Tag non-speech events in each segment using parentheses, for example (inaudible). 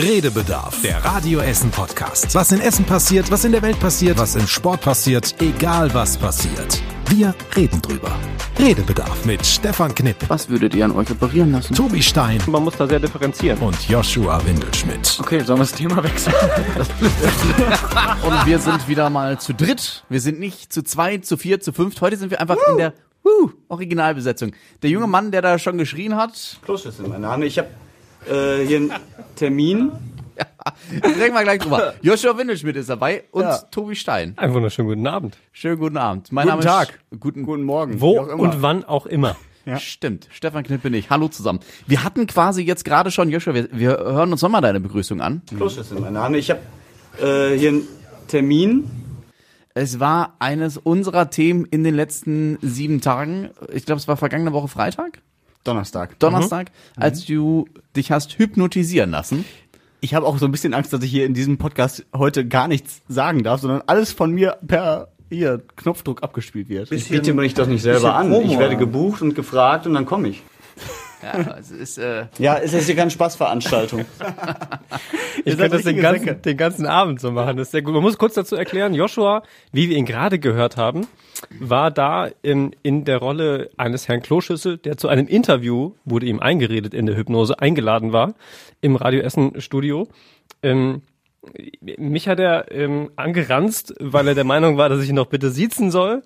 Redebedarf, der Radio Essen Podcast. Was in Essen passiert, was in der Welt passiert, was im Sport passiert, egal was passiert. Wir reden drüber. Redebedarf mit Stefan Knipp, Was würdet ihr an euch operieren lassen? Tobi Stein Man muss da sehr differenzieren. und Joshua Windelschmidt. Okay, sollen wir das Thema wechseln? (laughs) Und wir sind wieder mal zu dritt. Wir sind nicht zu zweit, zu vier, zu fünft. Heute sind wir einfach in der uh, Originalbesetzung. Der junge Mann, der da schon geschrien hat, Kloschüssel in meiner Hand. Ich habe äh, hier einen Termin. reden wir gleich drüber. Joshua Windelschmidt ist dabei und Ja. Tobi Stein. Einen wunderschönen guten Abend. Schönen guten Abend. Mein Guten Name Tag. ist guten, Guten Morgen. Wo und wann auch immer. Stimmt. Stefan Knipp bin ich. Hallo zusammen. Wir hatten quasi jetzt gerade schon, Joshua, wir, wir hören uns nochmal deine Begrüßung an. Kloschüssel in meiner Hand. Ich habe äh, hier einen Termin. Es war eines unserer Themen in den letzten sieben Tagen. Ich glaube, es war vergangene Woche Freitag, Donnerstag. Donnerstag, als du dich hast hypnotisieren lassen. Ich habe auch so ein bisschen Angst, dass ich hier in diesem Podcast heute gar nichts sagen darf, sondern alles von mir per hier Knopfdruck abgespielt wird. Ich biete mir doch nicht selber an. Promo, ich werde gebucht und gefragt und dann komme ich. Ja, es ist, äh, Ja, ist jetzt hier keine Spaßveranstaltung. (laughs) Ich könnte das den ganzen, Säcke. den ganzen Abend so machen. Das ist sehr gut. Man muss kurz dazu erklären, Joshua, wie wir ihn gerade gehört haben, war da in, in der Rolle eines Herrn Kloschüssel, der zu einem Interview, wurde ihm eingeredet in der Hypnose, eingeladen war, im Radio Essen Studio. Ähm, mich hat er ähm, angeranzt, weil er der Meinung war, dass ich ihn noch bitte siezen soll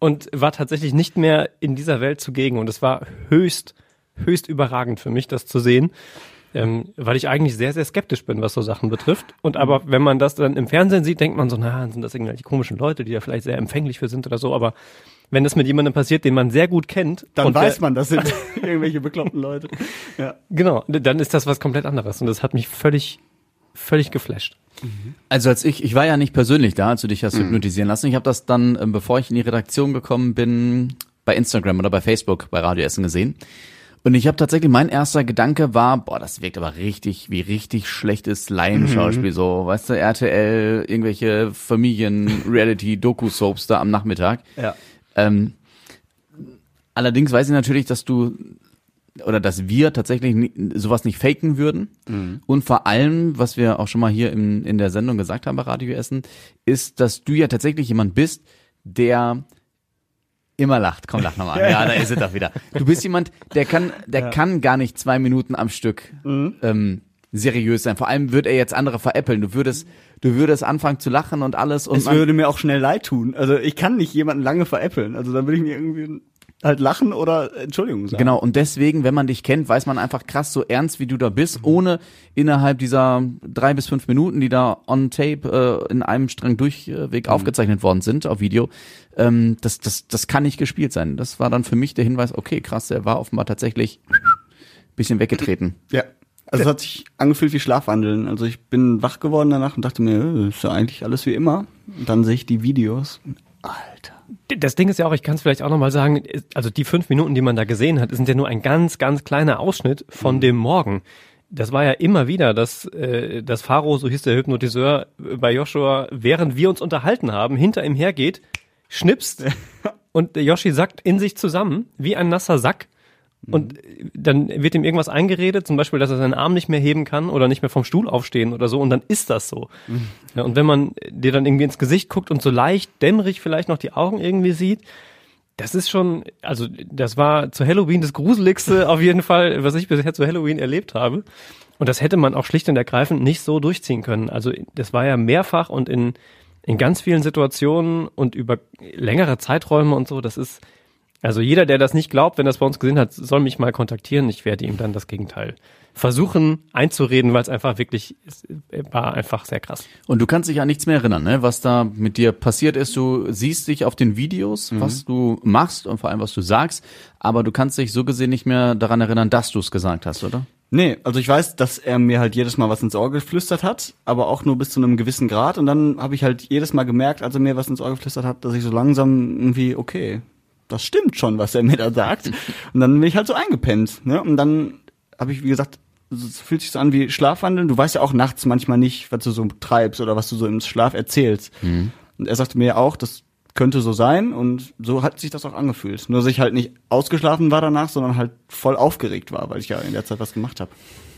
und war tatsächlich nicht mehr in dieser Welt zugegen. Und es war höchst, höchst überragend für mich, das zu sehen, ähm, weil ich eigentlich sehr, sehr skeptisch bin, was so Sachen betrifft. Und aber wenn man das dann im Fernsehen sieht, denkt man so, na, sind das irgendwelche komischen Leute, die da vielleicht sehr empfänglich für sind oder so. Aber wenn das mit jemandem passiert, den man sehr gut kennt, Dann und weiß der, man, das sind (laughs) irgendwelche bekloppten Leute. Ja. genau, dann ist das was komplett anderes. Und das hat mich völlig, völlig geflasht. also als ich, ich war ja nicht persönlich da, als du dich hast hypnotisieren lassen. Ich habe das dann, ähm, bevor ich in die Redaktion gekommen bin, bei Instagram oder bei Facebook bei Radio Essen gesehen. Und ich habe tatsächlich, mein erster Gedanke war, boah, das wirkt aber richtig, wie richtig schlechtes Laienschauspiel, so, weißt du, RTL, irgendwelche Familien-Reality-Doku-Soaps da am Nachmittag. Ja. Ähm, allerdings weiß ich natürlich, dass du oder dass wir tatsächlich sowas nicht faken würden. Und vor allem, was wir auch schon mal hier in, in der Sendung gesagt haben bei Radio Essen, ist, dass du ja tatsächlich jemand bist, der immer lacht. Komm, lach nochmal. Ja, da ist es doch wieder. Du bist jemand, der kann, der kann gar nicht zwei Minuten am Stück ähm, seriös sein. Vor allem würde er jetzt andere veräppeln. Du würdest, du würdest anfangen zu lachen und alles. Und Es man- würde mir auch schnell leid tun. Also ich kann nicht jemanden lange veräppeln. Also dann würde ich mir irgendwie halt lachen oder Entschuldigung sagen. Genau, und deswegen, wenn man dich kennt, weiß man einfach krass, so ernst wie du da bist, ohne innerhalb dieser drei bis fünf Minuten, die da on tape äh, in einem Strang Durchweg aufgezeichnet worden sind, auf Video, ähm, das, das, das kann nicht gespielt sein. Das war dann für mich der Hinweis, okay, krass, der war offenbar tatsächlich bisschen weggetreten. Ja. Also es hat sich angefühlt wie Schlafwandeln. Also ich bin wach geworden danach und dachte mir, äh, ist ja eigentlich alles wie immer. Und dann sehe ich die Videos. Alter. Das Ding ist ja auch, ich kann es vielleicht auch nochmal sagen, also die fünf Minuten, die man da gesehen hat, sind ja nur ein ganz, ganz kleiner Ausschnitt von dem Morgen. Das war ja immer wieder, dass, äh, dass Faro, so hieß der Hypnotiseur bei Joshua, während wir uns unterhalten haben, hinter ihm hergeht, schnipst (laughs) und Yoshi sackt in sich zusammen, wie ein nasser Sack. Und äh, dann wird ihm irgendwas eingeredet, zum Beispiel, dass er seinen Arm nicht mehr heben kann oder nicht mehr vom Stuhl aufstehen oder so, und dann ist das so. Ja, und wenn man dir dann irgendwie ins Gesicht guckt und so leicht dämmerig vielleicht noch die Augen irgendwie sieht, das ist schon, also das war zu Halloween das Gruseligste (laughs) auf jeden Fall, was ich bisher zu Halloween erlebt habe. Und das hätte man auch schlicht und ergreifend nicht so durchziehen können. Also das war ja mehrfach und in, in ganz vielen Situationen und über längere Zeiträume und so, das ist, also jeder, der das nicht glaubt, wenn das bei uns gesehen hat, soll mich mal kontaktieren. Ich werde ihm dann das Gegenteil versuchen einzureden, weil es einfach wirklich, es war einfach sehr krass. Und du kannst dich an nichts mehr erinnern, ne? was da mit dir passiert ist. Du siehst dich auf den Videos, was du machst und vor allem, was du sagst, aber du kannst dich so gesehen nicht mehr daran erinnern, dass du es gesagt hast, oder? Nee, also ich weiß, dass er mir halt jedes Mal was ins Ohr geflüstert hat, aber auch nur bis zu einem gewissen Grad. Und dann habe ich halt jedes Mal gemerkt, als er mir was ins Ohr geflüstert hat, dass ich so langsam irgendwie, okay, das stimmt schon, was er mir da sagt. (laughs) Und dann bin ich halt so eingepennt. Ne? Und dann habe ich, wie gesagt, es fühlt sich so an wie Schlafwandeln. Du weißt ja auch nachts manchmal nicht, was du so treibst oder was du so im Schlaf erzählst. Und er sagte mir ja auch, das könnte so sein und so hat sich das auch angefühlt. Nur dass ich halt nicht ausgeschlafen war danach, sondern halt voll aufgeregt war, weil ich ja in der Zeit was gemacht habe.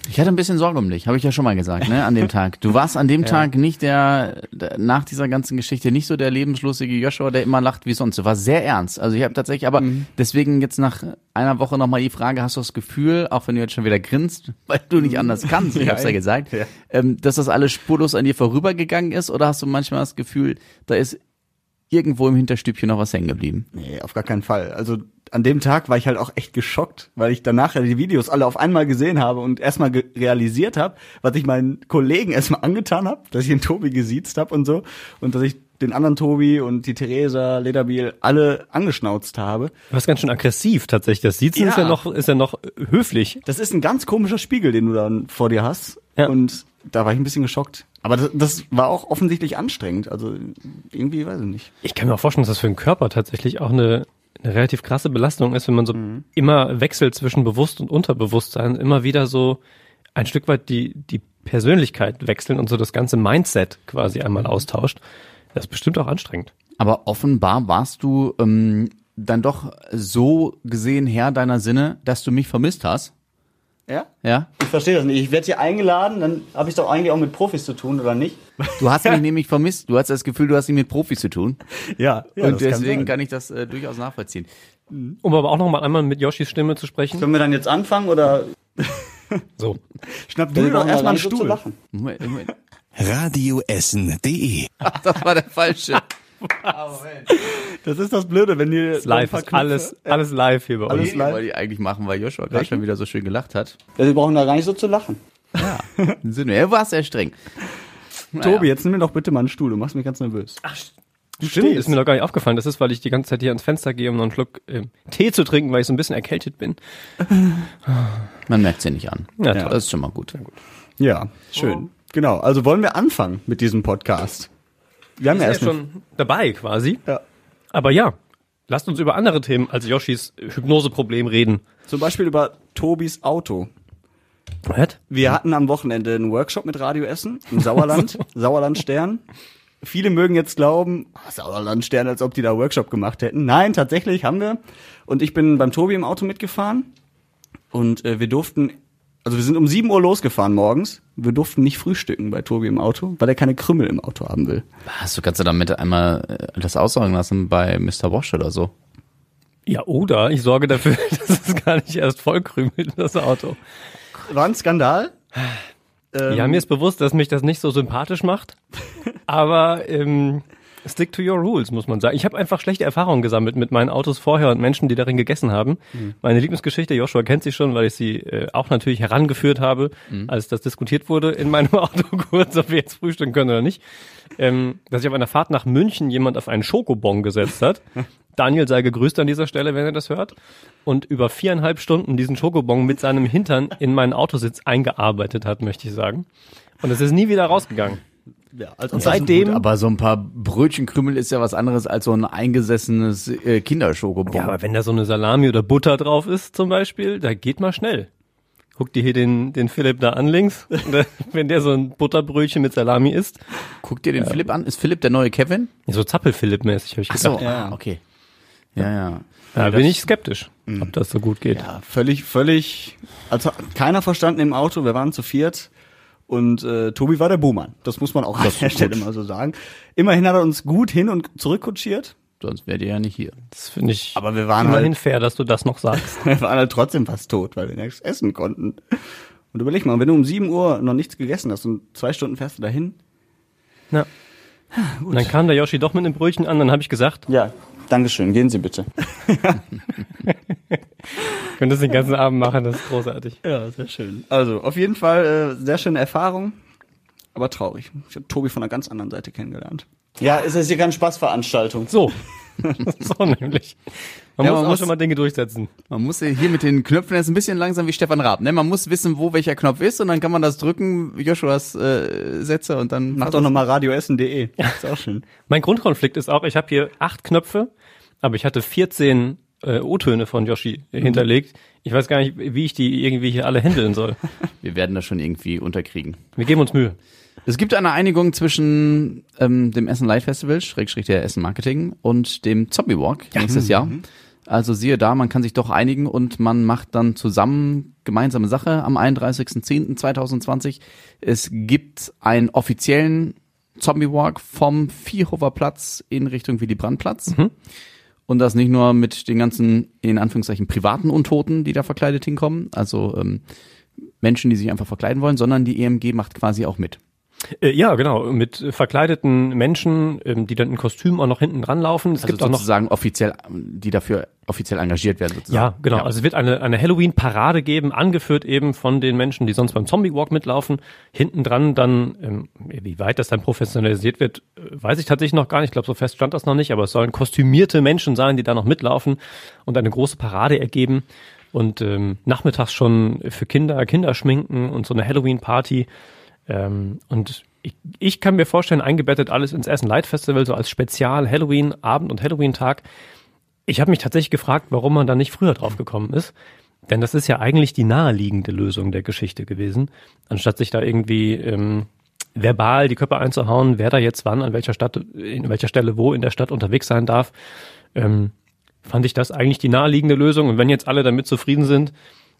Ich hatte ein bisschen Sorge um dich, habe ich ja schon mal gesagt, ne, an dem Tag. Du warst an dem Tag nicht der, der, nach dieser ganzen Geschichte nicht so der lebenslustige Joshua, der immer lacht wie sonst. Du warst sehr ernst. Also ich habe tatsächlich, aber deswegen jetzt nach einer Woche nochmal die Frage, hast du das Gefühl, auch wenn du jetzt schon wieder grinst, weil du nicht anders kannst, ich hab's ja gesagt, Ja. ähm, dass das alles spurlos an dir vorübergegangen ist oder hast du manchmal das Gefühl, da ist irgendwo im Hinterstübchen noch was hängen geblieben? Nee, auf gar keinen Fall. Also an dem Tag war ich halt auch echt geschockt, weil ich danach ja die Videos alle auf einmal gesehen habe und erstmal ge realisiert habe, was ich meinen Kollegen (laughs) erstmal angetan habe, dass ich den Tobi gesiezt habe und so und dass ich den anderen Tobi und die Theresa, Lederbiel alle angeschnauzt habe. Du warst ganz schön aggressiv tatsächlich. Das Siezen Ja. ist ja noch, ist ja noch höflich. Das ist ein ganz komischer Spiegel, den du dann vor dir hast. Ja. Und da war ich ein bisschen geschockt. Aber das, das war auch offensichtlich anstrengend. Also irgendwie, weiß ich nicht. Ich kann mir auch vorstellen, dass das für den Körper tatsächlich auch eine, eine relativ krasse Belastung ist, wenn man so immer wechselt zwischen Bewusst- und Unterbewusstsein, immer wieder so ein Stück weit die, die Persönlichkeit wechseln und so das ganze Mindset quasi einmal austauscht. Das ist bestimmt auch anstrengend. Aber offenbar warst du ähm, dann doch so gesehen Herr deiner Sinne, dass du mich vermisst hast. Ja? Ja? Ich verstehe das nicht. Ich werde hier eingeladen, dann habe ich doch eigentlich auch mit Profis zu tun, oder nicht? Du hast mich (laughs) nämlich vermisst. Du hast das Gefühl, du hast nicht mit Profis zu tun. Ja. und deswegen kann, ich das äh, durchaus nachvollziehen. Um aber auch noch mal einmal mit Yoshis Stimme zu sprechen. Können wir dann jetzt anfangen oder (laughs) So. schnapp du dir doch erstmal einen Stuhl? Moment, Moment. Radioessen.de Ach, (laughs) das war der falsche. Das ist das Blöde, wenn ihr Ist live, ist alles, alles live hier bei uns. Alles Nee, live. wollte ich eigentlich machen, weil Joshua gerade schon wieder so schön gelacht hat. Ja, Sie brauchen da gar nicht so zu lachen. Ja, sind wir. Er war sehr streng. Tobi, jetzt nimm mir doch bitte mal einen Stuhl. Du machst mich ganz nervös. Du Stimmt, ist mir noch gar nicht aufgefallen. Das ist, weil ich die ganze Zeit hier ans Fenster gehe, um noch einen Schluck äh, Tee zu trinken, weil ich so ein bisschen erkältet bin. (laughs) Man merkt's ja nicht an. Ja, das toll. ist schon mal gut. Ja, schön. Genau. Also wollen wir anfangen mit diesem Podcast? Wir haben ja erst schon dabei quasi. Ja. Aber ja, lasst uns über andere Themen als Yoshis Hypnoseproblem reden. zum Beispiel über Tobis Auto. Was? Wir hatten am Wochenende einen Workshop mit Radio Essen im Sauerland, (laughs) Sauerland Stern. Viele mögen jetzt glauben, ah, Sauerland Stern, als ob die da Workshop gemacht hätten. Nein, tatsächlich haben wir. Und ich bin beim Tobi im Auto mitgefahren. Und äh, wir durften, also wir sind um 7 Uhr losgefahren morgens. Wir durften nicht frühstücken bei Tobi im Auto, weil er keine Krümmel im Auto haben will. Hast du kannst du damit einmal äh, das aussagen lassen bei Mr. Wash oder so? Ja, oder ich sorge dafür, (laughs) dass es gar nicht erst vollkrümelt, das Auto. War ein Skandal. Ähm, Ja, mir ist bewusst, dass mich das nicht so sympathisch macht. (laughs) Aber ähm, stick to your rules, muss man sagen. Ich habe einfach schlechte Erfahrungen gesammelt mit meinen Autos vorher und Menschen, die darin gegessen haben. Meine Lieblingsgeschichte, Joshua kennt sie schon, weil ich sie äh, auch natürlich herangeführt habe, als das diskutiert wurde in meinem (laughs) Auto kurz, ob wir jetzt frühstücken können oder nicht. Ähm, dass sich auf einer Fahrt nach München jemand auf einen Schokobon gesetzt hat. (laughs) Daniel sei gegrüßt an dieser Stelle, wenn er das hört. Und über viereinhalb Stunden diesen Schokobon mit seinem Hintern in meinen Autositz eingearbeitet hat, möchte ich sagen. Und es ist nie wieder rausgegangen. Ja, als Und das- seitdem, Gut, aber so ein paar Brötchenkrümel ist ja was anderes als so ein eingesessenes äh, Kinderschokobon. ja, aber wenn da so eine Salami oder Butter drauf ist zum Beispiel, da geht mal schnell. Guck dir hier den, den Philipp da an links. (laughs) Wenn der so ein Butterbrötchen mit Salami isst. Guck dir den Philipp an. Ist Philipp der neue Kevin? So Zappel-Philipp-mäßig, habe ich Ach so, gedacht. Ja. ah, okay. Ja, ja. Da bin ich skeptisch, ob das so gut geht. Ja, völlig, völlig, also keiner verstanden im Auto, wir waren zu viert und äh, Tobi war der Buhmann. Das muss man auch an der Stelle mal so sagen. Immerhin hat er uns gut hin und zurückkutschiert, Sonst wärt ihr ja nicht hier. Das finde ich aber wir waren immerhin halt, fair, dass du das noch sagst. (laughs) wir waren halt trotzdem fast tot, weil wir nichts essen konnten. Und überleg mal, wenn du um 7 Uhr noch nichts gegessen hast und zwei Stunden fährst du dahin. Ja. Und dann kam der Yoshi doch mit einem Brötchen an, dann habe ich gesagt, Ja, Dankeschön, gehen Sie bitte. (laughs) könnt das den ganzen Abend machen, das ist großartig. Ja, sehr schön. Also, auf jeden Fall äh, sehr schöne Erfahrung, aber traurig. Ich habe Tobi von einer ganz anderen Seite kennengelernt. Ja, es ist hier keine Spaßveranstaltung. So. (laughs) so nämlich. Man Ja, muss man auch muss- schon mal Dinge durchsetzen. Man muss hier mit den Knöpfen, das ist ein bisschen langsam wie Stefan Raab. Ne? Man muss wissen, wo welcher Knopf ist und dann kann man das drücken, Joshuas äh, Sätze und dann Mach doch nochmal radioessen.de. Ist auch schön. Mein Grundkonflikt ist auch, ich habe hier acht Knöpfe, aber ich hatte 14 äh, O-Töne von Yoshi Mhm. hinterlegt. Ich weiß gar nicht, wie ich die irgendwie hier alle handeln soll. Wir werden das schon irgendwie unterkriegen. Wir geben uns Mühe. Es gibt eine Einigung zwischen ähm, dem Essen Light Festival, Schrägstrich der Essen Marketing und dem Zombie Walk nächstes Jahr. Also siehe da, man kann sich doch einigen und man macht dann zusammen gemeinsame Sache am 31.10.2020. Es gibt einen offiziellen Zombie Walk vom Vierhofer-Platz in Richtung Willy Brandt-Platz. Und das nicht nur mit den ganzen, in Anführungszeichen, privaten Untoten, die da verkleidet hinkommen, also ähm, Menschen, die sich einfach verkleiden wollen, sondern die EMG macht quasi auch mit. Äh, ja, genau, mit verkleideten Menschen, ähm, die dann in Kostüm auch noch hinten dran laufen. Es Also gibt auch noch sozusagen offiziell, die dafür offiziell engagiert werden sozusagen. Ja, genau. Also es wird eine, eine Halloween-Parade geben, angeführt eben von den Menschen, die sonst beim Zombie-Walk mitlaufen. Hinten dran dann, ähm, wie weit das dann professionalisiert wird, äh, weiß ich tatsächlich noch gar nicht. Ich glaube, so fest stand das noch nicht, aber es sollen kostümierte Menschen sein, die da noch mitlaufen und eine große Parade ergeben. Und ähm, nachmittags schon für Kinder, Kinderschminken und so eine Halloween-Party. Ähm, und ich, ich kann mir vorstellen, eingebettet alles ins Essen Light Festival, so als Spezial Halloween-Abend und Halloween-Tag. Ich habe mich tatsächlich gefragt, warum man da nicht früher drauf gekommen ist. Denn das ist ja eigentlich die naheliegende Lösung der Geschichte gewesen, anstatt sich da irgendwie ähm, verbal die Köpfe einzuhauen, wer da jetzt wann, an welcher Stadt, in welcher Stelle wo in der Stadt unterwegs sein darf. Ähm, fand ich das eigentlich die naheliegende Lösung. Und wenn jetzt alle damit zufrieden sind,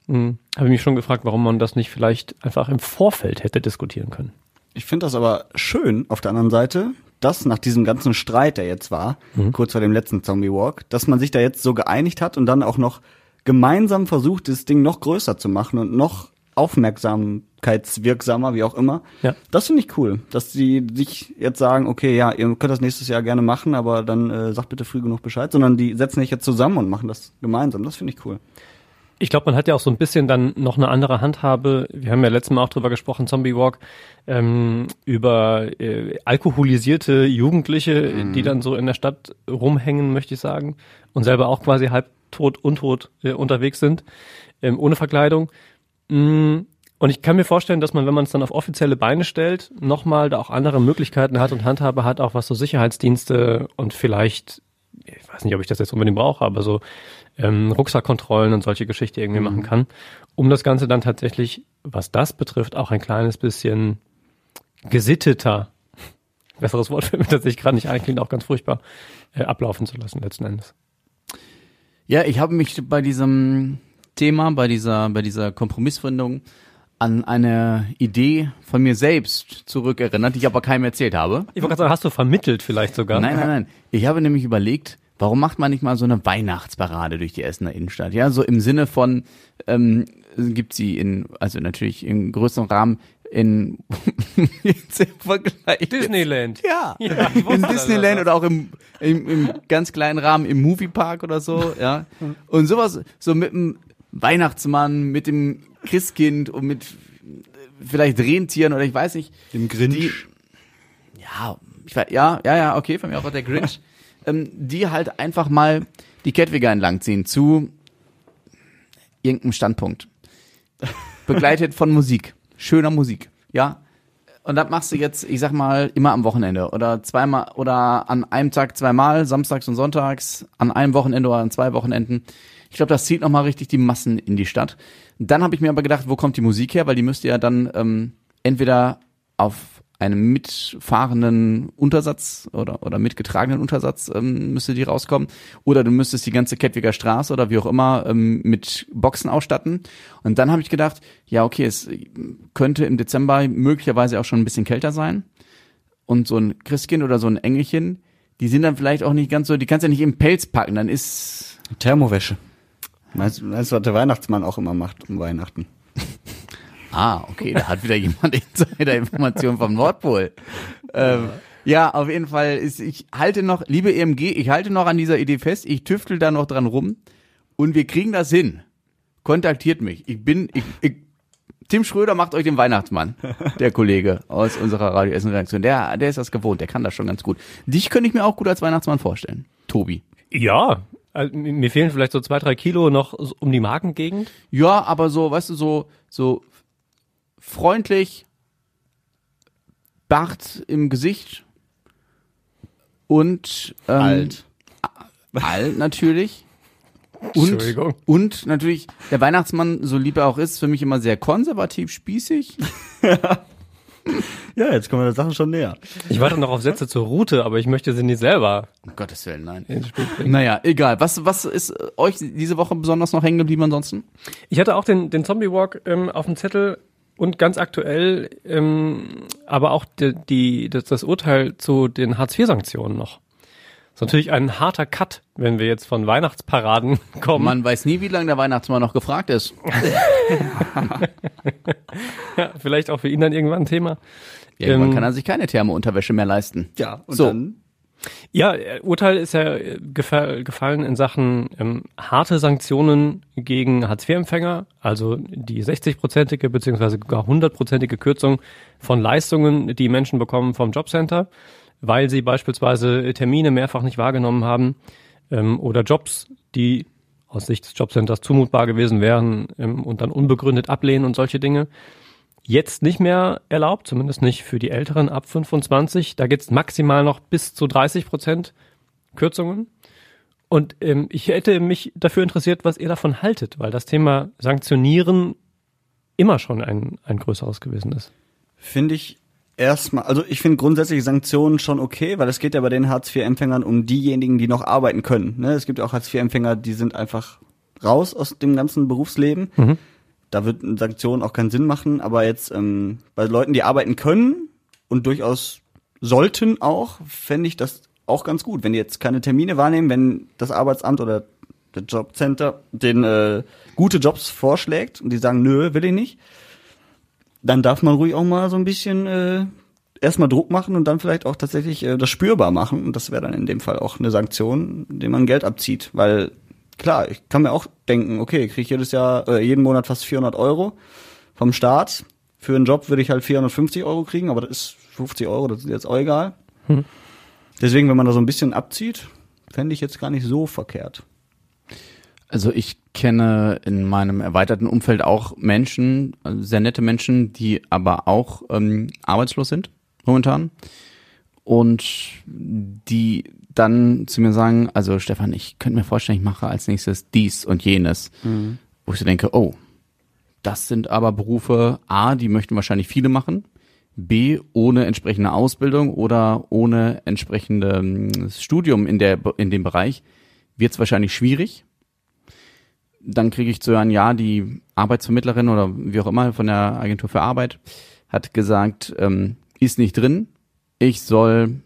hm, habe ich mich schon gefragt, warum man das nicht vielleicht einfach im Vorfeld hätte diskutieren können. Ich finde das aber schön auf der anderen Seite, dass nach diesem ganzen Streit, der jetzt war, kurz vor dem letzten Zombie Walk, dass man sich da jetzt so geeinigt hat und dann auch noch gemeinsam versucht, das Ding noch größer zu machen und noch aufmerksamkeitswirksamer, wie auch immer. Ja. Das finde ich cool, dass die sich jetzt sagen, okay, ja, ihr könnt das nächstes Jahr gerne machen, aber dann äh, sagt bitte früh genug Bescheid, sondern die setzen sich jetzt zusammen und machen das gemeinsam. Das finde ich cool. Ich glaube, man hat ja auch so ein bisschen dann noch eine andere Handhabe. Wir haben ja letztes Mal auch drüber gesprochen, Zombie Walk, ähm, über äh, alkoholisierte Jugendliche, die dann so in der Stadt rumhängen, möchte ich sagen, und selber auch quasi halbtot, untot äh, unterwegs sind, ähm, ohne Verkleidung. Mm, Und ich kann mir vorstellen, dass man, wenn man es dann auf offizielle Beine stellt, nochmal da auch andere Möglichkeiten hat und Handhabe hat, auch was so Sicherheitsdienste und vielleicht, ich weiß nicht, ob ich das jetzt unbedingt brauche, aber so ähm, Rucksackkontrollen und solche Geschichten irgendwie machen kann, um das Ganze dann tatsächlich, was das betrifft, auch ein kleines bisschen gesitteter, (laughs) besseres Wort fällt mir tatsächlich gerade nicht ein, klingt auch ganz furchtbar, äh, ablaufen zu lassen letzten Endes. Ja, ich habe mich bei diesem Thema, bei dieser, bei dieser Kompromissfindung an eine Idee von mir selbst zurückerinnert, die ich aber keinem erzählt habe. Ich wollte gerade sagen, hast du vermittelt vielleicht sogar? Nein, nein, nein. Ich habe nämlich überlegt, warum macht man nicht mal so eine Weihnachtsparade durch die Essener Innenstadt? Ja, so im Sinne von, ähm, gibt sie in, also natürlich im größeren Rahmen in jetzt (laughs) im Vergleich. Disneyland. Ja, Ja, in Disneyland oder auch im, im, im ganz kleinen Rahmen im Moviepark oder so, ja. Und sowas, so mit dem Weihnachtsmann, mit dem Christkind und mit vielleicht Rentieren oder ich weiß nicht. Dem Grinch. Ja, ich weiß, ja, ja, ja, okay, von mir auch der Grinch. (laughs) ähm, die halt einfach mal die Kettwiger entlangziehen zu irgendeinem Standpunkt. Begleitet von Musik. Schöner Musik. Ja. Und das machst du jetzt, ich sag mal, immer am Wochenende oder zweimal oder an einem Tag zweimal, samstags und sonntags, an einem Wochenende oder an zwei Wochenenden. Ich glaube, das zieht nochmal richtig die Massen in die Stadt. Dann habe ich mir aber gedacht, wo kommt die Musik her? Weil die müsste ja dann ähm, entweder auf einem mitfahrenden Untersatz oder, oder mitgetragenen Untersatz ähm, müsste die rauskommen. Oder du müsstest die ganze Kettwiger Straße oder wie auch immer ähm, mit Boxen ausstatten. Und dann habe ich gedacht, ja, okay, es könnte im Dezember möglicherweise auch schon ein bisschen kälter sein. Und so ein Christkind oder so ein Engelchen, die sind dann vielleicht auch nicht ganz so, die kannst du ja nicht im Pelz packen, dann ist Thermowäsche. Weißt du, weißt du, was der Weihnachtsmann auch immer macht um Weihnachten? (laughs) Ah, okay, da hat wieder jemand (laughs) Insider-Informationen vom Nordpol. Ähm, ja, auf jeden Fall ist, ich halte noch, liebe EMG, ich halte noch an dieser Idee fest, ich tüftel da noch dran rum und wir kriegen das hin. Kontaktiert mich. Ich bin, ich, ich, Tim Schröder macht euch den Weihnachtsmann, der Kollege aus unserer Radio Essen Redaktion. Der, der ist das gewohnt, der kann das schon ganz gut. Dich könnte ich mir auch gut als Weihnachtsmann vorstellen. Tobi. Ja, also, mir fehlen vielleicht so zwei, drei Kilo noch um die Markengegend. Ja, aber so, weißt du, so, so freundlich, Bart im Gesicht und ähm, Alt. Alt natürlich. (laughs) Und, Entschuldigung. und natürlich, der Weihnachtsmann, so lieb er auch ist, für mich immer sehr konservativ, spießig. (laughs) Ja, jetzt kommen wir der Sache schon näher. Ich warte noch auf Sätze zur Route, aber ich möchte sie nicht selber Um Gottes Willen, nein. Naja, egal. Was, was ist äh, euch diese Woche besonders noch hängen geblieben ansonsten? Ich hatte auch den, den Zombie Walk ähm, auf dem Zettel und ganz aktuell, ähm, aber auch die, die, das, das Urteil zu den Hartz-IV-Sanktionen noch. Das ist natürlich ein harter Cut, wenn wir jetzt von Weihnachtsparaden (laughs) kommen. Man weiß nie, wie lange der Weihnachtsmann noch gefragt ist. (laughs) Ja, vielleicht auch für ihn dann irgendwann ein Thema. Irgendwann Ähm, kann er sich keine Thermounterwäsche mehr leisten. Ja, und So. dann Ja, Urteil ist ja gefa gefallen in Sachen ähm, harte Sanktionen gegen Hartz-IV-Empfänger, also die 60-prozentige beziehungsweise gar 100-prozentige Kürzung von Leistungen, die Menschen bekommen vom Jobcenter, weil sie beispielsweise Termine mehrfach nicht wahrgenommen haben ähm, oder Jobs, die aus Sicht des Jobcenters zumutbar gewesen wären ähm, und dann unbegründet ablehnen und solche Dinge jetzt nicht mehr erlaubt, zumindest nicht für die Älteren ab 25. Da geht's maximal noch bis zu 30 Prozent Kürzungen. Und ähm, ich hätte mich dafür interessiert, was ihr davon haltet, weil das Thema Sanktionieren immer schon ein, ein größeres gewesen ist. finde ich erstmal, also ich finde grundsätzlich Sanktionen schon okay, weil es geht ja bei den Hartz-IV-Empfängern um diejenigen, die noch arbeiten können. Ne? Es gibt ja auch Hartz-IV-Empfänger, die sind einfach raus aus dem ganzen Berufsleben. Da wird eine Sanktion auch keinen Sinn machen, aber jetzt ähm, bei Leuten, die arbeiten können und durchaus sollten auch, fände ich das auch ganz gut, wenn die jetzt keine Termine wahrnehmen, wenn das Arbeitsamt oder das Jobcenter den äh, gute Jobs vorschlägt und die sagen, nö, will ich nicht, dann darf man ruhig auch mal so ein bisschen äh, erstmal Druck machen und dann vielleicht auch tatsächlich äh, das spürbar machen. Und das wäre dann in dem Fall auch eine Sanktion, indem man Geld abzieht. Weil klar, ich kann mir auch denken, okay, kriege ich jedes Jahr, äh, jeden Monat fast 400 Euro vom Staat. Für einen Job würde ich halt 450 Euro kriegen, aber das ist 50 Euro, das ist jetzt auch egal. Deswegen, wenn man da so ein bisschen abzieht, fände ich jetzt gar nicht so verkehrt. Also ich kenne in meinem erweiterten Umfeld auch Menschen, also sehr nette Menschen, die aber auch ähm, arbeitslos sind momentan und die dann zu mir sagen, also Stefan, ich könnte mir vorstellen, ich mache als nächstes dies und jenes, wo ich so denke, oh, das sind aber Berufe, A, die möchten wahrscheinlich viele machen, B, ohne entsprechende Ausbildung oder ohne entsprechendes Studium in, der, in dem Bereich wird es wahrscheinlich schwierig. Dann kriege ich zu hören, ja, die Arbeitsvermittlerin oder wie auch immer von der Agentur für Arbeit hat gesagt, ähm, ist nicht drin. Ich soll,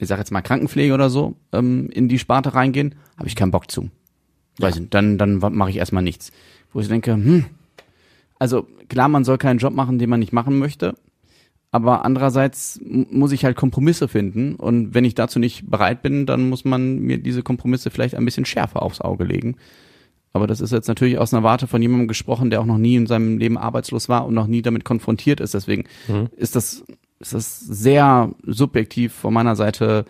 ich sage jetzt mal Krankenpflege oder so, ähm, in die Sparte reingehen. Habe ich keinen Bock zu. Weiß nicht, dann, dann mache ich erstmal nichts. Wo ich denke, hm, also klar, man soll keinen Job machen, den man nicht machen möchte. Aber andererseits muss ich halt Kompromisse finden. Und wenn ich dazu nicht bereit bin, dann muss man mir diese Kompromisse vielleicht ein bisschen schärfer aufs Auge legen. Aber das ist jetzt natürlich aus einer Warte von jemandem gesprochen, der auch noch nie in seinem Leben arbeitslos war und noch nie damit konfrontiert ist. Deswegen ist das, ist das sehr subjektiv von meiner Seite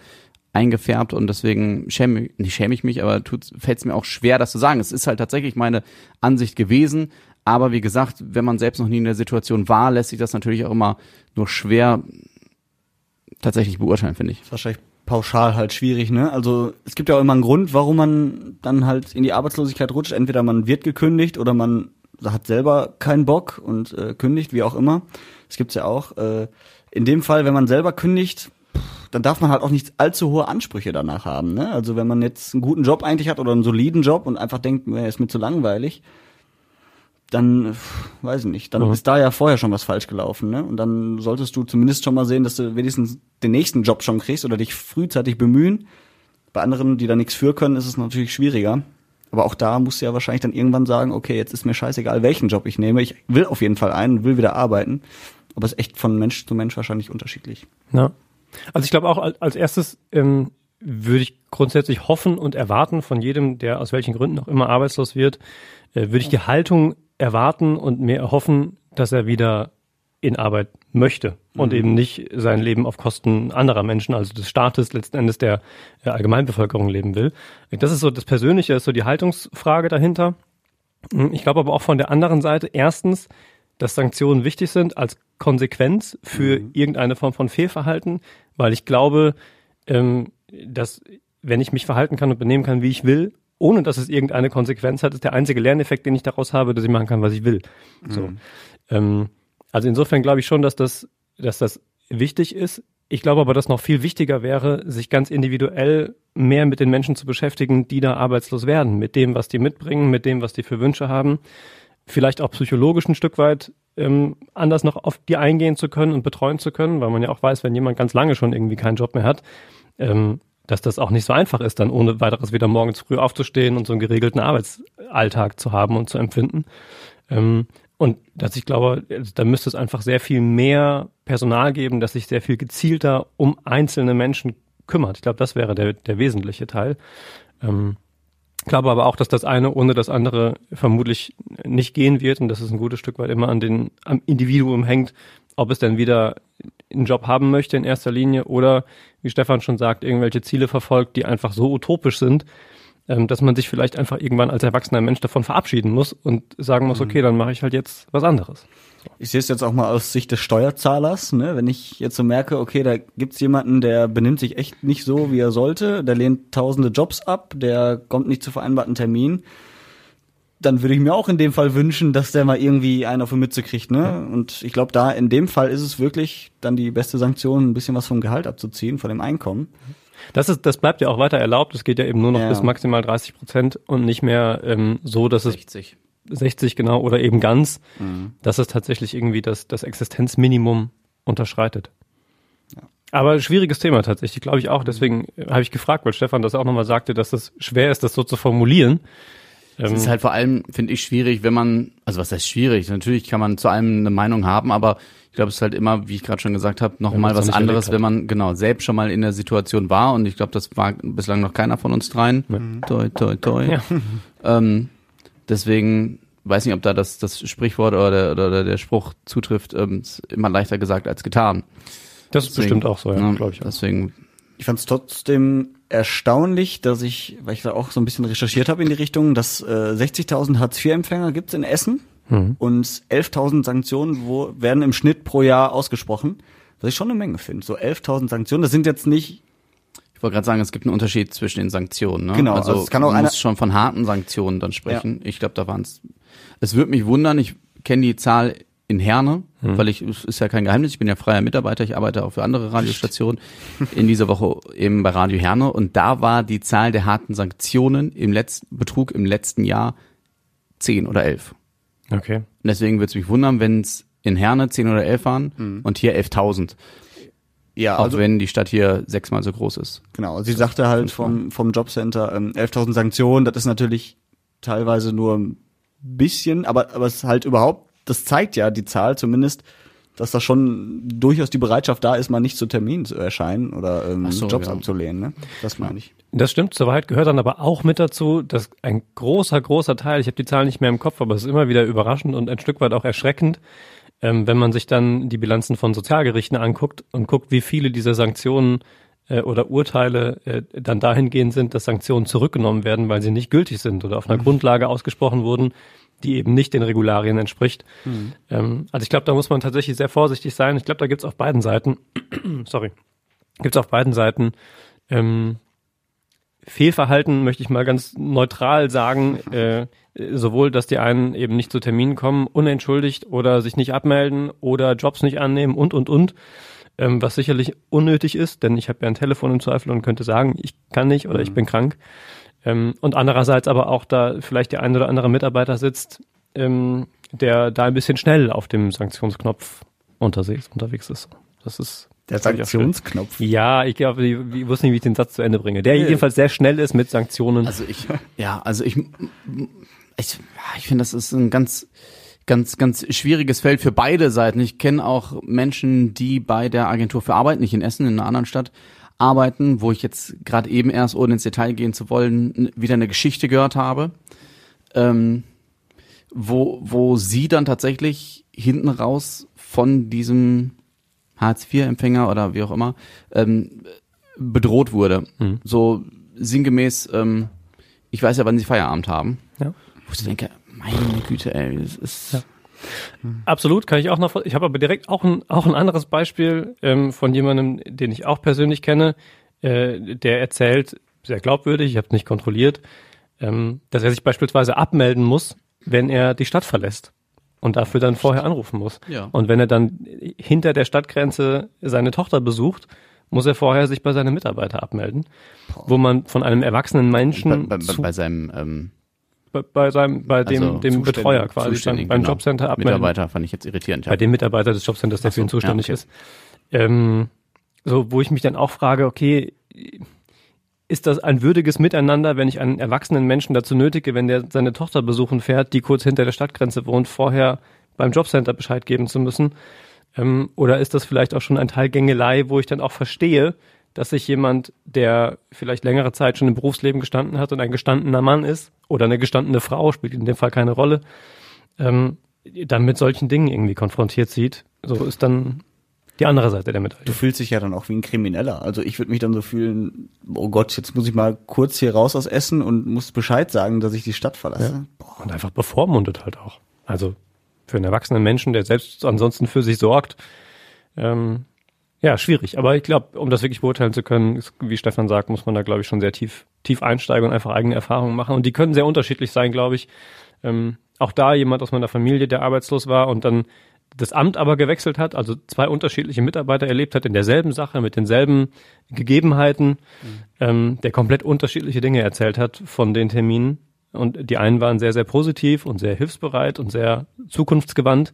eingefärbt und deswegen schäme, nicht schäme ich mich, aber fällt es mir auch schwer, das zu sagen. Es ist halt tatsächlich meine Ansicht gewesen. Aber wie gesagt, wenn man selbst noch nie in der Situation war, lässt sich das natürlich auch immer nur schwer tatsächlich beurteilen, finde ich. ist wahrscheinlich pauschal halt schwierig, ne? Also es gibt ja auch immer einen Grund, warum man dann halt in die Arbeitslosigkeit rutscht. Entweder man wird gekündigt oder man hat selber keinen Bock und äh, kündigt, wie auch immer. Das gibt's ja auch. Äh, in dem Fall, wenn man selber kündigt, dann darf man halt auch nicht allzu hohe Ansprüche danach haben. Ne? Also wenn man jetzt einen guten Job eigentlich hat oder einen soliden Job und einfach denkt, er ist mir zu langweilig, dann weiß ich nicht, dann Mhm. ist da ja vorher schon was falsch gelaufen, ne? Und dann solltest du zumindest schon mal sehen, dass du wenigstens den nächsten Job schon kriegst oder dich frühzeitig bemühen. Bei anderen, die da nichts für können, ist es natürlich schwieriger. Aber auch da musst du ja wahrscheinlich dann irgendwann sagen, okay, jetzt ist mir scheißegal, welchen Job ich nehme. Ich will auf jeden Fall einen, will wieder arbeiten. Aber es ist echt von Mensch zu Mensch wahrscheinlich unterschiedlich. Ja. Also ich glaube auch al- als erstes ähm, würde ich grundsätzlich hoffen und erwarten von jedem, der aus welchen Gründen auch immer arbeitslos wird, äh, würde ich die Haltung erwarten und mir erhoffen, dass er wieder in Arbeit möchte und eben nicht sein Leben auf Kosten anderer Menschen, also des Staates, letzten Endes der äh, Allgemeinbevölkerung leben will. Das ist so das Persönliche, ist so die Haltungsfrage dahinter. Ich glaube aber auch von der anderen Seite, erstens, dass Sanktionen wichtig sind als Konsequenz für irgendeine Form von Fehlverhalten, weil ich glaube, ähm, dass wenn ich mich verhalten kann und benehmen kann, wie ich will, ohne dass es irgendeine Konsequenz hat, ist der einzige Lerneffekt, den ich daraus habe, dass ich machen kann, was ich will. So. Ähm, also insofern glaube ich schon, dass das dass das wichtig ist. Ich glaube aber, dass noch viel wichtiger wäre, sich ganz individuell mehr mit den Menschen zu beschäftigen, die da arbeitslos werden, mit dem, was die mitbringen, mit dem, was die für Wünsche haben. Vielleicht auch psychologisch ein Stück weit ähm, anders noch auf die eingehen zu können und betreuen zu können, weil man ja auch weiß, wenn jemand ganz lange schon irgendwie keinen Job mehr hat, ähm, dass das auch nicht so einfach ist, dann ohne weiteres wieder morgens früh aufzustehen und so einen geregelten Arbeitsalltag zu haben und zu empfinden. Ähm, und dass ich glaube, da müsste es einfach sehr viel mehr Personal geben, das sich sehr viel gezielter um einzelne Menschen kümmert. Ich glaube, das wäre der, der wesentliche Teil. Ähm, glaube aber auch, dass das eine ohne das andere vermutlich nicht gehen wird und dass es ein gutes Stück weit immer an den, am Individuum hängt, ob es denn wieder einen Job haben möchte in erster Linie oder, wie Stefan schon sagt, irgendwelche Ziele verfolgt, die einfach so utopisch sind, dass man sich vielleicht einfach irgendwann als erwachsener Mensch davon verabschieden muss und sagen muss, mhm. okay, dann mache ich halt jetzt was anderes. Ich sehe es jetzt auch mal aus Sicht des Steuerzahlers, ne? wenn ich jetzt so merke, okay, da gibt's jemanden, der benimmt sich echt nicht so, wie er sollte, der lehnt tausende Jobs ab, der kommt nicht zu vereinbarten Terminen dann würde ich mir auch in dem Fall wünschen, dass der mal irgendwie einen auf die Mütze kriegt, ne? Ja. Und ich glaube, da in dem Fall ist es wirklich dann die beste Sanktion, ein bisschen was vom Gehalt abzuziehen, von dem Einkommen. Das ist, das bleibt ja auch weiter erlaubt. Es geht ja eben nur noch ja. bis maximal 30 Prozent und nicht mehr ähm, so, dass 60. es 60 genau oder eben ganz, mhm. dass es tatsächlich irgendwie das, das Existenzminimum unterschreitet. Ja. Aber schwieriges Thema tatsächlich, glaube ich auch. Deswegen habe ich gefragt, weil Stefan das auch nochmal sagte, dass es schwer ist, das so zu formulieren. Es ist ähm, halt vor allem, finde ich, schwierig, wenn man, also was heißt schwierig? Natürlich kann man zu allem eine Meinung haben, aber ich glaube, es ist halt immer, wie ich gerade schon gesagt habe, noch mal was anderes, wenn man genau selbst schon mal in der Situation war. Und ich glaube, das war bislang noch keiner von uns dreien. Mhm. Toi, toi, toi. Ja. Ähm, deswegen weiß nicht, ob da das, das Sprichwort oder, oder der Spruch zutrifft, ähm, ist immer leichter gesagt als getan. Das ist deswegen, bestimmt auch so, ja, ne, glaube ich. Auch. Deswegen. Ich fand es trotzdem erstaunlich, dass ich, weil ich da auch so ein bisschen recherchiert habe in die Richtung, dass äh, 60.000 Hartz-IV-Empfänger gibt es in Essen mhm. und 11.000 Sanktionen wo, werden im Schnitt pro Jahr ausgesprochen, was ich schon eine Menge finde. So 11.000 Sanktionen, das sind jetzt nicht ich wollte gerade sagen, es gibt einen Unterschied zwischen den Sanktionen. Ne? Genau, also, also es kann auch man muss schon von harten Sanktionen dann sprechen. Ja. Ich glaube, da waren es. Es würde mich wundern. Ich kenne die Zahl in Herne, hm. weil ich, es ist ja kein Geheimnis, ich bin ja freier Mitarbeiter, ich arbeite auch für andere Radiostationen, in dieser Woche eben bei Radio Herne und da war die Zahl der harten Sanktionen im letzten, Betrug im letzten Jahr zehn oder elf. Okay. Und deswegen würde es mich wundern, wenn es in Herne zehn oder elf waren hm. und hier 11.000. Ja, auch also, wenn die Stadt hier sechsmal so groß ist. Genau, sie sagte halt vom, vom Jobcenter ähm, 11.000 Sanktionen, das ist natürlich teilweise nur ein bisschen, aber, aber es ist halt überhaupt das zeigt ja die Zahl zumindest, dass da schon durchaus die Bereitschaft da ist, mal nicht zu Terminen zu erscheinen oder ähm, so, Jobs ja. abzulehnen. Ne? Das meine ich. Das stimmt, soweit gehört dann aber auch mit dazu, dass ein großer, großer Teil, ich habe die Zahl nicht mehr im Kopf, aber es ist immer wieder überraschend und ein Stück weit auch erschreckend, ähm, wenn man sich dann die Bilanzen von Sozialgerichten anguckt und guckt, wie viele dieser Sanktionen äh, oder Urteile äh, dann dahingehend sind, dass Sanktionen zurückgenommen werden, weil sie nicht gültig sind oder auf einer mhm. Grundlage ausgesprochen wurden, die eben nicht den Regularien entspricht. Mhm. Ähm, also ich glaube, da muss man tatsächlich sehr vorsichtig sein. Ich glaube, da gibt's auf beiden Seiten, (clears throat) sorry, gibt's auf beiden Seiten ähm, Fehlverhalten, möchte ich mal ganz neutral sagen, äh, sowohl, dass die einen eben nicht zu Terminen kommen, unentschuldigt oder sich nicht abmelden oder Jobs nicht annehmen und, und, und, ähm, was sicherlich unnötig ist, denn ich habe ja ein Telefon im Zweifel und könnte sagen, ich kann nicht oder mhm. ich bin krank. Ähm, und andererseits aber auch da vielleicht der ein oder andere Mitarbeiter sitzt, ähm, der da ein bisschen schnell auf dem Sanktionsknopf unterwegs, unterwegs ist. Das ist der Sanktionsknopf. Ja, ich glaube, ich, ich wusste nicht, wie ich den Satz zu Ende bringe. Der nee. jedenfalls sehr schnell ist mit Sanktionen. Also ich, ja, also ich, ich, ich finde, das ist ein ganz, ganz, ganz schwieriges Feld für beide Seiten. Ich kenne auch Menschen, die bei der Agentur für Arbeit, nicht in Essen, in einer anderen Stadt, arbeiten, wo ich jetzt gerade eben erst, ohne ins Detail gehen zu wollen, wieder eine Geschichte gehört habe, ähm, wo, wo sie dann tatsächlich hinten raus von diesem Hartz-IV-Empfänger oder wie auch immer ähm, bedroht wurde. Mhm. So sinngemäß, ähm, ich weiß ja, wann sie Feierabend haben. Ja. Wo ich denke, meine Güte, ey, das ist... Ja Absolut, kann ich auch noch. Ich habe aber direkt auch ein, auch ein anderes Beispiel ähm, von jemandem, den ich auch persönlich kenne, äh, der erzählt, sehr glaubwürdig, ich habe es nicht kontrolliert, ähm, dass er sich beispielsweise abmelden muss, wenn er die Stadt verlässt. und dafür dann vorher anrufen muss. Ja. Und wenn er dann hinter der Stadtgrenze seine Tochter besucht, muss er vorher sich bei seinem Mitarbeiter abmelden, wo man von einem erwachsenen Menschen bei, bei, bei seinem ähm, bei, bei seinem bei dem also dem Betreuer quasi beim, beim genau. Jobcenter abmelden. Mitarbeiter fand ich jetzt irritierend. bei dem Mitarbeiter des Jobcenters, der Ach für ihn so, ja, zuständig okay. ist. Ähm, so, wo ich mich dann auch frage, okay, ist das ein würdiges Miteinander, wenn ich einen erwachsenen Menschen dazu nötige, wenn der seine Tochter besuchen fährt, die kurz hinter der Stadtgrenze wohnt, vorher beim Jobcenter Bescheid geben zu müssen? Ähm, oder ist das vielleicht auch schon ein Teil Gängelei, wo ich dann auch verstehe, dass sich jemand, der vielleicht längere Zeit schon im Berufsleben gestanden hat und ein gestandener Mann ist oder eine gestandene Frau, spielt in dem Fall keine Rolle, ähm, dann mit solchen Dingen irgendwie konfrontiert sieht. So ist dann die andere Seite der Medaille. Du fühlst dich ja dann auch wie ein Krimineller. Also ich würde mich dann so fühlen, oh Gott, jetzt muss ich mal kurz hier raus aus Essen und muss Bescheid sagen, dass ich die Stadt verlasse. Boah. Und einfach bevormundet halt auch. Also für einen erwachsenen Menschen, der selbst ansonsten für sich sorgt, ähm, ja, schwierig. Aber ich glaube, um das wirklich beurteilen zu können, ist, wie Stefan sagt, muss man da, glaube ich, schon sehr tief, tief einsteigen und einfach eigene Erfahrungen machen. Und die können sehr unterschiedlich sein, glaube ich. Ähm, auch da jemand aus meiner Familie, der arbeitslos war und dann das Amt aber gewechselt hat, also zwei unterschiedliche Mitarbeiter erlebt hat in derselben Sache, mit denselben Gegebenheiten, ähm, der komplett unterschiedliche Dinge erzählt hat von den Terminen. Und die einen waren sehr, sehr positiv und sehr hilfsbereit und sehr zukunftsgewandt.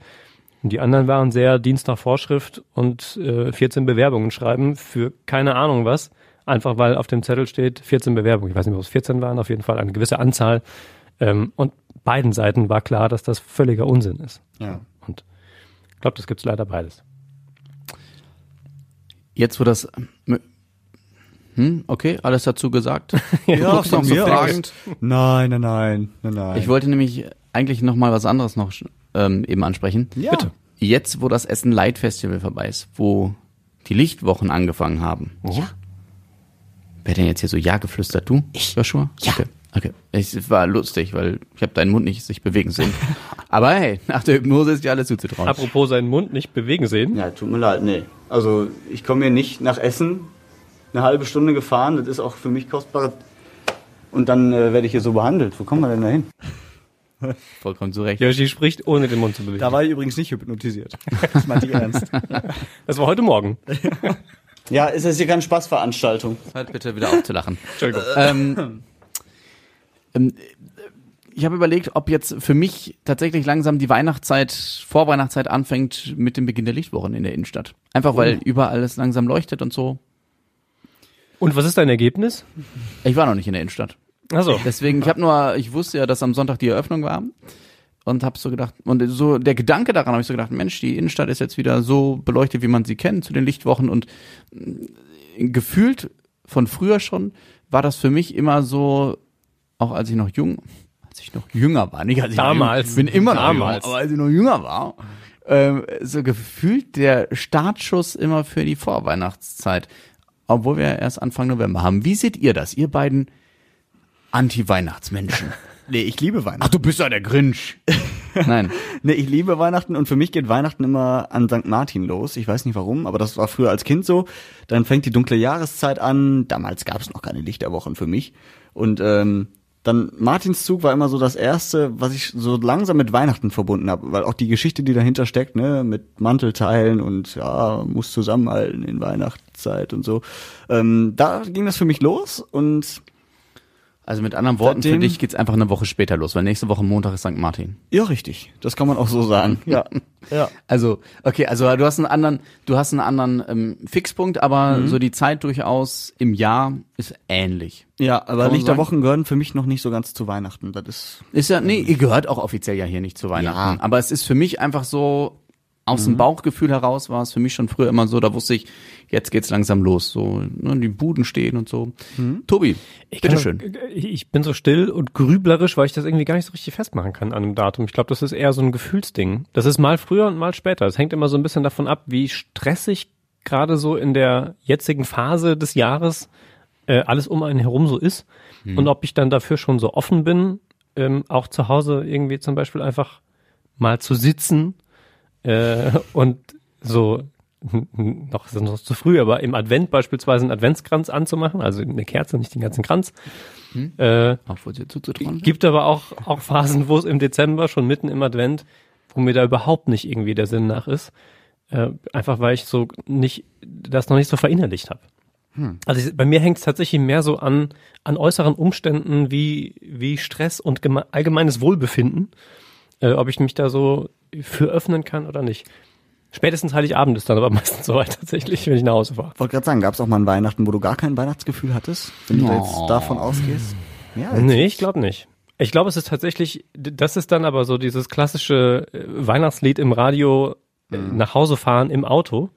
Und die anderen waren sehr Dienst nach Vorschrift und äh, 14 Bewerbungen schreiben für keine Ahnung was. Einfach weil auf dem Zettel steht 14 Bewerbungen. Ich weiß nicht, ob es 14 waren, auf jeden Fall eine gewisse Anzahl. Ähm, und beiden Seiten war klar, dass das völliger Unsinn ist. Ja. Und ich glaube, das gibt's leider beides. Jetzt, wo das. Hm, okay, alles dazu gesagt. (laughs) Ja, guckst noch so fragend. Nein, nein, nein, nein, nein. Ich wollte nämlich eigentlich noch mal was anderes noch ähm, eben ansprechen. ja. Bitte. Jetzt, wo das Essen Light Festival vorbei ist, wo die Lichtwochen angefangen haben. Ja. Wer denn jetzt hier so Ja geflüstert? Du? Ich. Joshua? Ja. Okay. okay. Es war lustig, weil ich habe deinen Mund nicht sich bewegen sehen. (laughs) Aber hey, nach der Hypnose ist dir alles zuzutrauen. Apropos seinen Mund nicht bewegen sehen. Ja, tut mir leid, nee. Also ich komme hier nicht nach Essen, eine halbe Stunde gefahren, das ist auch für mich kostbar. Und dann äh, werde ich hier so behandelt. Wo kommen wir denn da hin? (laughs) Vollkommen zu Recht. Yoshi spricht, ohne den Mund zu bewegen. Da war ich übrigens nicht hypnotisiert. Das meinte ich ernst. (laughs) Das war heute Morgen. (laughs) Ja, ist das hier keine Spaßveranstaltung? Hört bitte wieder auf zu lachen. Entschuldigung. ähm, ähm, ich habe überlegt, ob jetzt für mich tatsächlich langsam die Weihnachtszeit, Vorweihnachtszeit anfängt mit dem Beginn der Lichtwochen in der Innenstadt. Einfach weil überall es langsam leuchtet und so. Und was ist dein Ergebnis? Ich war noch nicht in der Innenstadt. Also, Deswegen, ich habe nur, ich wusste ja, dass am Sonntag die Eröffnung war und habe so gedacht, und so der Gedanke daran habe ich so gedacht, Mensch, die Innenstadt ist jetzt wieder so beleuchtet, wie man sie kennt zu den Lichtwochen und äh, gefühlt von früher schon war das für mich immer so, auch als ich noch jung, als ich noch jünger war, nicht als ich Damals. noch jung, bin immer noch Damals. jung, aber als ich noch jünger war, ähm, so gefühlt der Startschuss immer für die Vorweihnachtszeit, obwohl wir erst Anfang November haben. Wie seht ihr das, ihr beiden Anti-Weihnachtsmenschen? (laughs) Nee, ich liebe Ach, Weihnachten. du bist ja der Grinch. (laughs) Nein. Nee, ich liebe Weihnachten und für mich geht Weihnachten immer an St. Martin los. Ich weiß nicht warum, aber das war früher als Kind so. Dann fängt die dunkle Jahreszeit an. Damals gab es noch keine Lichterwochen für mich. Und ähm, dann Martinszug war immer so das erste, was ich so langsam mit Weihnachten verbunden habe, weil auch die Geschichte, die dahinter steckt, ne, mit Mantelteilen und ja, muss zusammenhalten in Weihnachtszeit und so. Ähm, da ging das für mich los und Also mit anderen Worten, für Seitdem- dich geht's einfach eine Woche später los, weil nächste Woche Montag ist St. Martin. ja, richtig. Das kann man auch so sagen. Ja. (laughs) ja. Also, okay, also du hast einen anderen, du hast einen anderen ähm, Fixpunkt, aber so die Zeit durchaus im Jahr ist ähnlich. Ja, aber Lichterwochen gehören für mich noch nicht so ganz zu Weihnachten. Das ist Ist ja, nee, ihr gehört auch offiziell ja hier nicht zu Weihnachten. Ja. Aber es ist für mich einfach so, aus dem Bauchgefühl heraus war es für mich schon früher immer so, da wusste ich, jetzt geht's langsam los. So, ne, die Buden stehen und so. Tobi, bitteschön. kann- Ich bin so still und grüblerisch, weil ich das irgendwie gar nicht so richtig festmachen kann an einem Datum. Ich glaube, das ist eher so ein Gefühlsding. Das ist mal früher und mal später. Es hängt immer so ein bisschen davon ab, wie stressig gerade so in der jetzigen Phase des Jahres äh, alles um einen herum so ist und ob ich dann dafür schon so offen bin, ähm, auch zu Hause irgendwie zum Beispiel einfach mal zu sitzen äh, und so noch ist es noch zu früh, aber im Advent beispielsweise einen Adventskranz anzumachen, also eine Kerze, nicht den ganzen Kranz. Äh, zuzutrauen sind. gibt aber auch, auch Phasen, wo es im Dezember schon mitten im Advent wo mir da überhaupt nicht irgendwie der Sinn nach ist. Äh, einfach weil ich so nicht, das noch nicht so verinnerlicht habe. Also ich, bei mir hängt es tatsächlich mehr so an, an äußeren Umständen wie, wie Stress und geme- allgemeines Wohlbefinden, äh, ob ich mich da so für öffnen kann oder nicht. Spätestens Heiligabend ist dann aber (laughs) meistens soweit tatsächlich, wenn ich nach Hause fahre. Wollte gerade sagen, gab es auch mal ein Weihnachten, wo du gar kein Weihnachtsgefühl hattest, wenn du Oh. jetzt davon ausgehst? Ja, Nee, ich glaube nicht. Ich glaube, es ist tatsächlich, das ist dann aber so dieses klassische äh, Weihnachtslied im Radio, äh, nach Hause fahren im Auto.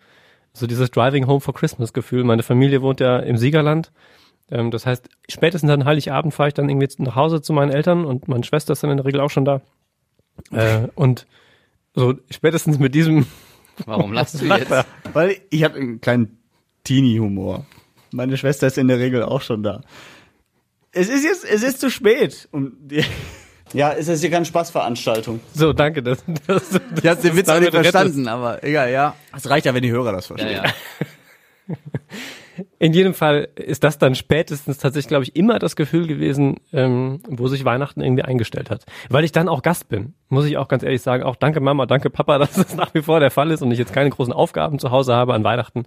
So dieses Driving Home for Christmas Gefühl. Meine Familie wohnt ja im Siegerland. Ähm, das heißt, spätestens an Heiligabend fahre ich dann irgendwie nach Hause zu meinen Eltern und meine Schwester ist dann in der Regel auch schon da. Äh, und so spätestens mit diesem (laughs) Warum lachst du jetzt? Weil ich habe einen kleinen Teenie-Humor. Meine Schwester ist in der Regel auch schon da. Es ist jetzt, es ist zu spät. Und die, (laughs) ja, es ist hier keine Spaßveranstaltung. So, danke. Das, das, das, Ich hab's den Witz auch nicht rettest. verstanden, aber egal, ja. Es reicht ja, wenn die Hörer das Ja, verstehen. ja. (laughs) In jedem Fall ist das dann spätestens tatsächlich, glaube ich, immer das Gefühl gewesen, ähm, wo sich Weihnachten irgendwie eingestellt hat. Weil ich dann auch Gast bin, muss ich auch ganz ehrlich sagen. Auch danke Mama, danke Papa, (laughs) dass das nach wie vor der Fall ist und ich jetzt keine großen Aufgaben zu Hause habe an Weihnachten.